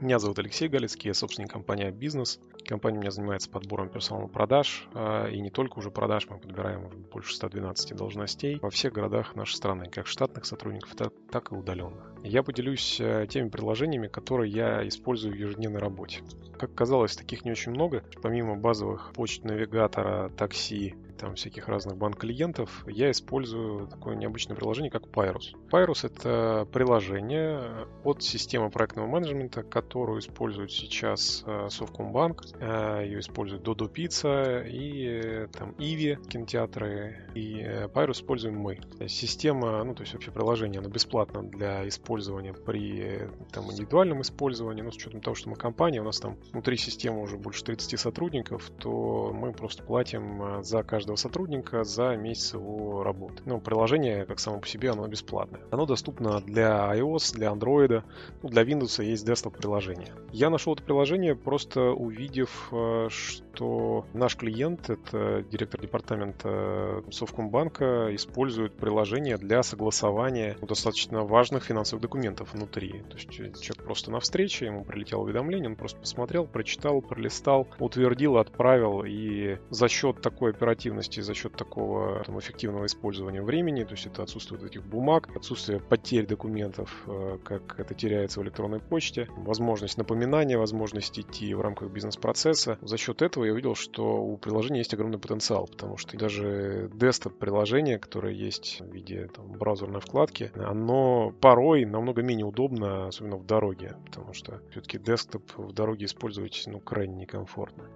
Меня зовут Алексей Галицкий, я собственник компании «Бизнес». Компания у меня занимается подбором персонала продаж, а, и не только уже продаж, мы подбираем больше 112 должностей во всех городах нашей страны, как штатных сотрудников, так и удаленных. Я поделюсь э, теми приложениями, которые я использую в ежедневной работе. Как казалось, таких не очень много. Помимо базовых почт навигатора, такси, там всяких разных банк-клиентов, я использую такое необычное приложение, как Pyrus. Pyrus — это приложение от системы проектного менеджмента, которую использует сейчас э, Совкомбанк, э, ее использует Dodo Pizza и э, там Иви кинотеатры, и Pyrus используем мы. Система, ну то есть вообще приложение, оно бесплатно для использования при там, индивидуальном использовании, но с учетом того, что мы компания, у нас там внутри системы уже больше 30 сотрудников, то мы просто платим за каждого каждого сотрудника за месяц его работы. Ну, приложение, как само по себе, оно бесплатное. Оно доступно для iOS, для Android, ну, для Windows есть desktop приложение. Я нашел это приложение, просто увидев, э, что наш клиент, это директор департамента Совкомбанка, использует приложение для согласования достаточно важных финансовых документов внутри. То есть человек просто на встрече, ему прилетело уведомление, он просто посмотрел, прочитал, пролистал, утвердил, отправил, и за счет такой оперативной эффективности за счет такого там, эффективного использования времени, то есть это отсутствие этих бумаг, отсутствие потерь документов, э, как это теряется в электронной почте, возможность напоминания, возможность идти в рамках бизнес-процесса. За счет этого я увидел, что у приложения есть огромный потенциал, потому что даже десктоп приложение, которое есть в виде там, браузерной вкладки, оно порой намного менее удобно, особенно в дороге, потому что все-таки десктоп в дороге использовать ну, крайне некомфортно.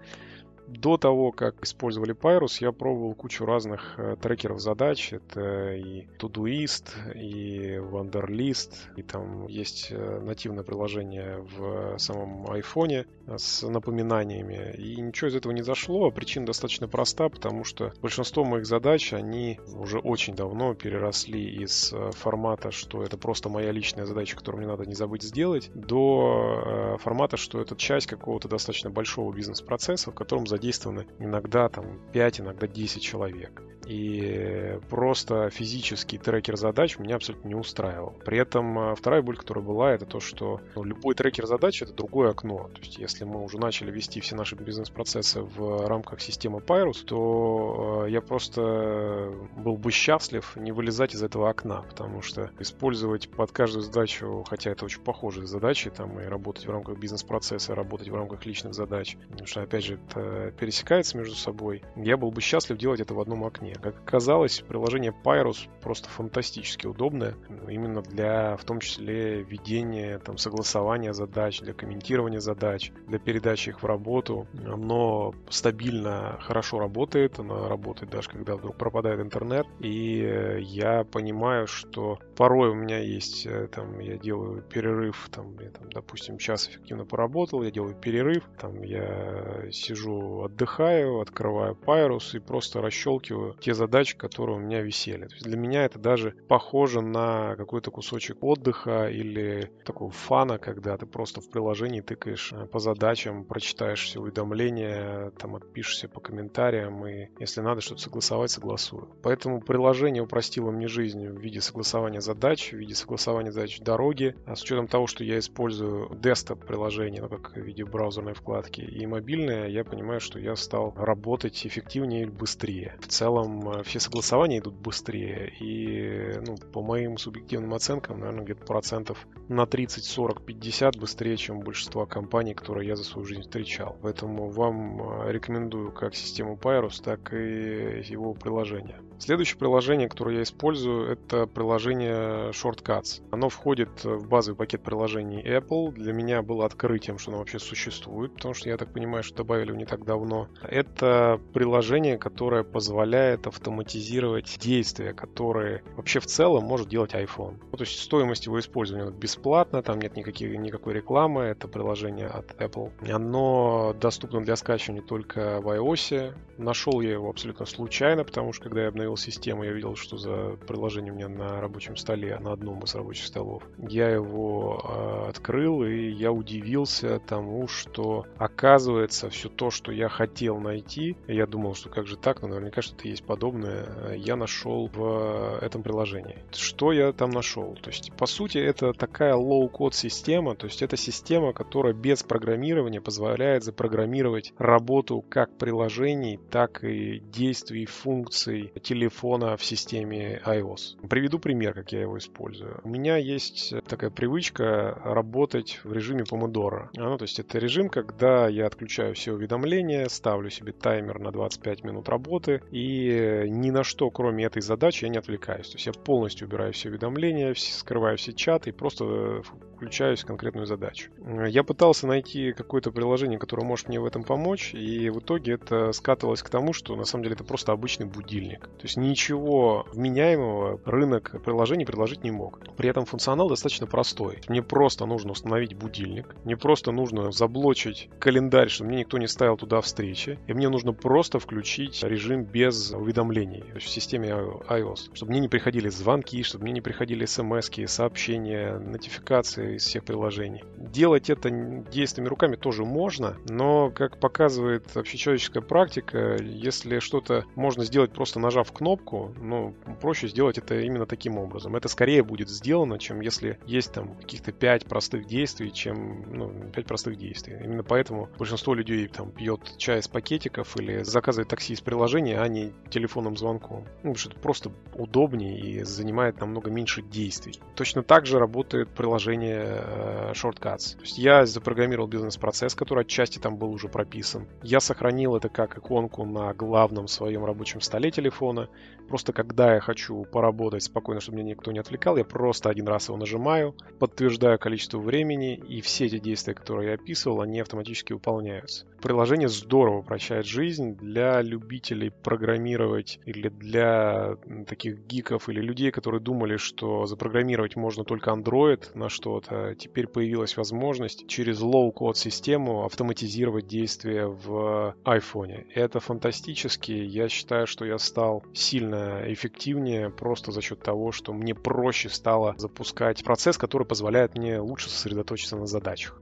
До того, как использовали Pyrus, я пробовал кучу разных э, трекеров задач. Это и Todoist, и Wanderlist, и там есть э, нативное приложение в самом айфоне с напоминаниями. И ничего из этого не зашло. Причина достаточно проста, потому что большинство моих задач, они уже очень давно переросли из э, формата, что это просто моя личная задача, которую мне надо не забыть сделать, до формата, что это часть какого-то достаточно большого бизнес-процесса, в котором задействованы иногда там 5, иногда 10 человек. И просто физический трекер задач меня абсолютно не устраивал. При этом а, вторая боль, которая была, это то, что ну, любой трекер задач это другое окно. То есть если мы уже начали вести все наши бизнес-процессы в рамках системы Pyrus, то а, я просто был бы счастлив не вылезать из этого окна, потому что использовать под каждую задачу, хотя это очень похожие задачи, там и работать в рамках бизнес-процесса, работать в рамках личных задач, потому что опять же это пересекается между собой, я был бы счастлив делать это в одном окне. Как оказалось, приложение Pyrus просто фантастически удобное, именно для, в том числе, ведения, там, согласования задач, для комментирования задач, для передачи их в работу. Оно стабильно хорошо работает, оно работает даже когда вдруг пропадает интернет, и я понимаю, что порой у меня есть, э, там, я делаю перерыв, там, я, там, допустим, час эффективно поработал, я делаю перерыв, там, я сижу, отдыхаю, открываю Pyrus и просто расщелкиваю те задачи, которые у меня висели. То есть для меня это даже похоже на какой-то кусочек отдыха или такого фана, когда ты просто в приложении тыкаешь э, по задачам, прочитаешь все уведомления, там отпишешься по комментариям и если надо что-то согласовать, согласую. Поэтому приложение упростило мне жизнь в виде согласования задач, в виде согласования задач дороги. А с учетом того, что я использую десктоп приложение, ну как в виде браузерной вкладки и мобильное, я понимаю, что я стал работать эффективнее и быстрее. В целом Э, все согласования идут быстрее. И, ну, по моим субъективным оценкам, наверное, где-то процентов на 30, 40, 50 быстрее, чем большинство компаний, которые я за свою жизнь встречал. Поэтому вам э, рекомендую как систему Pyrus, так и его приложение. Следующее приложение, которое я использую, это приложение Shortcuts. Оно входит в базовый пакет приложений Apple. Для меня было открытием, что оно вообще существует, потому что я так понимаю, что добавили его не так давно. Это приложение, которое позволяет автоматизировать действия, которые вообще в целом может делать iPhone. Ну, то есть стоимость его использования бесплатна, там нет никаких, никакой рекламы, это приложение от Apple. Оно доступно для скачивания только в iOS. Нашел я его абсолютно случайно, потому что когда я обновил систему, я видел, что за приложение у меня на рабочем столе, на одном из рабочих столов. Я его э, открыл, и я удивился тому, что оказывается все то, что я я хотел найти. Я думал, что как же так, но наверняка что-то есть подобное. Я нашел в этом приложении. Что я там нашел? То есть, по сути, это такая low-code система, то есть это система, которая без программирования позволяет запрограммировать работу как приложений, так и действий, функций телефона в системе iOS. Приведу пример, как я его использую. У меня есть такая привычка работать в режиме помодоро. Ну, то есть это режим, когда я отключаю все уведомления, ставлю себе таймер на 25 минут работы и ни на что, кроме этой задачи, я не отвлекаюсь. То есть я полностью убираю все уведомления, скрываю все чаты и просто включаюсь в конкретную задачу. Я пытался найти какое-то приложение, которое может мне в этом помочь, и в итоге это скатывалось к тому, что на самом деле это просто обычный будильник. То есть ничего вменяемого рынок приложений предложить не мог. При этом функционал достаточно простой. Мне просто нужно установить будильник, мне просто нужно заблочить календарь, чтобы мне никто не ставил туда встречи, и мне нужно просто включить режим без уведомлений то есть в системе iOS, чтобы мне не приходили звонки, чтобы мне не приходили смс, сообщения, нотификации, из всех приложений. Делать это действиями руками тоже можно, но, как показывает общечеловеческая практика, если что-то можно сделать просто нажав кнопку, ну, проще сделать это именно таким образом. Это скорее будет сделано, чем если есть там каких-то пять простых действий, чем, ну, пять простых действий. Именно поэтому большинство людей там пьет чай из пакетиков или заказывает такси из приложения, а не телефонным звонком. Ну, потому что это просто удобнее и занимает намного меньше действий. Точно так же работает приложение э, Shortcuts. То есть я запрограммировал бизнес-процесс, который отчасти там был уже прописан. Я сохранил это как иконку на главном своем рабочем столе телефона. Просто когда я хочу поработать спокойно, чтобы меня никто не отвлекал, я просто один раз его нажимаю, подтверждаю количество времени, и все эти действия, которые я описывал, они автоматически выполняются. Приложение здорово прощает жизнь для любителей программировать или для таких гиков или людей, которые думали, что запрограммировать можно только Android на что-то. Теперь появилась возможность через low-code систему автоматизировать действия в iPhone. Это фантастически. Я считаю, что я стал сильно эффективнее просто за счет того, что мне проще стало запускать процесс, который позволяет мне лучше сосредоточиться на задачах.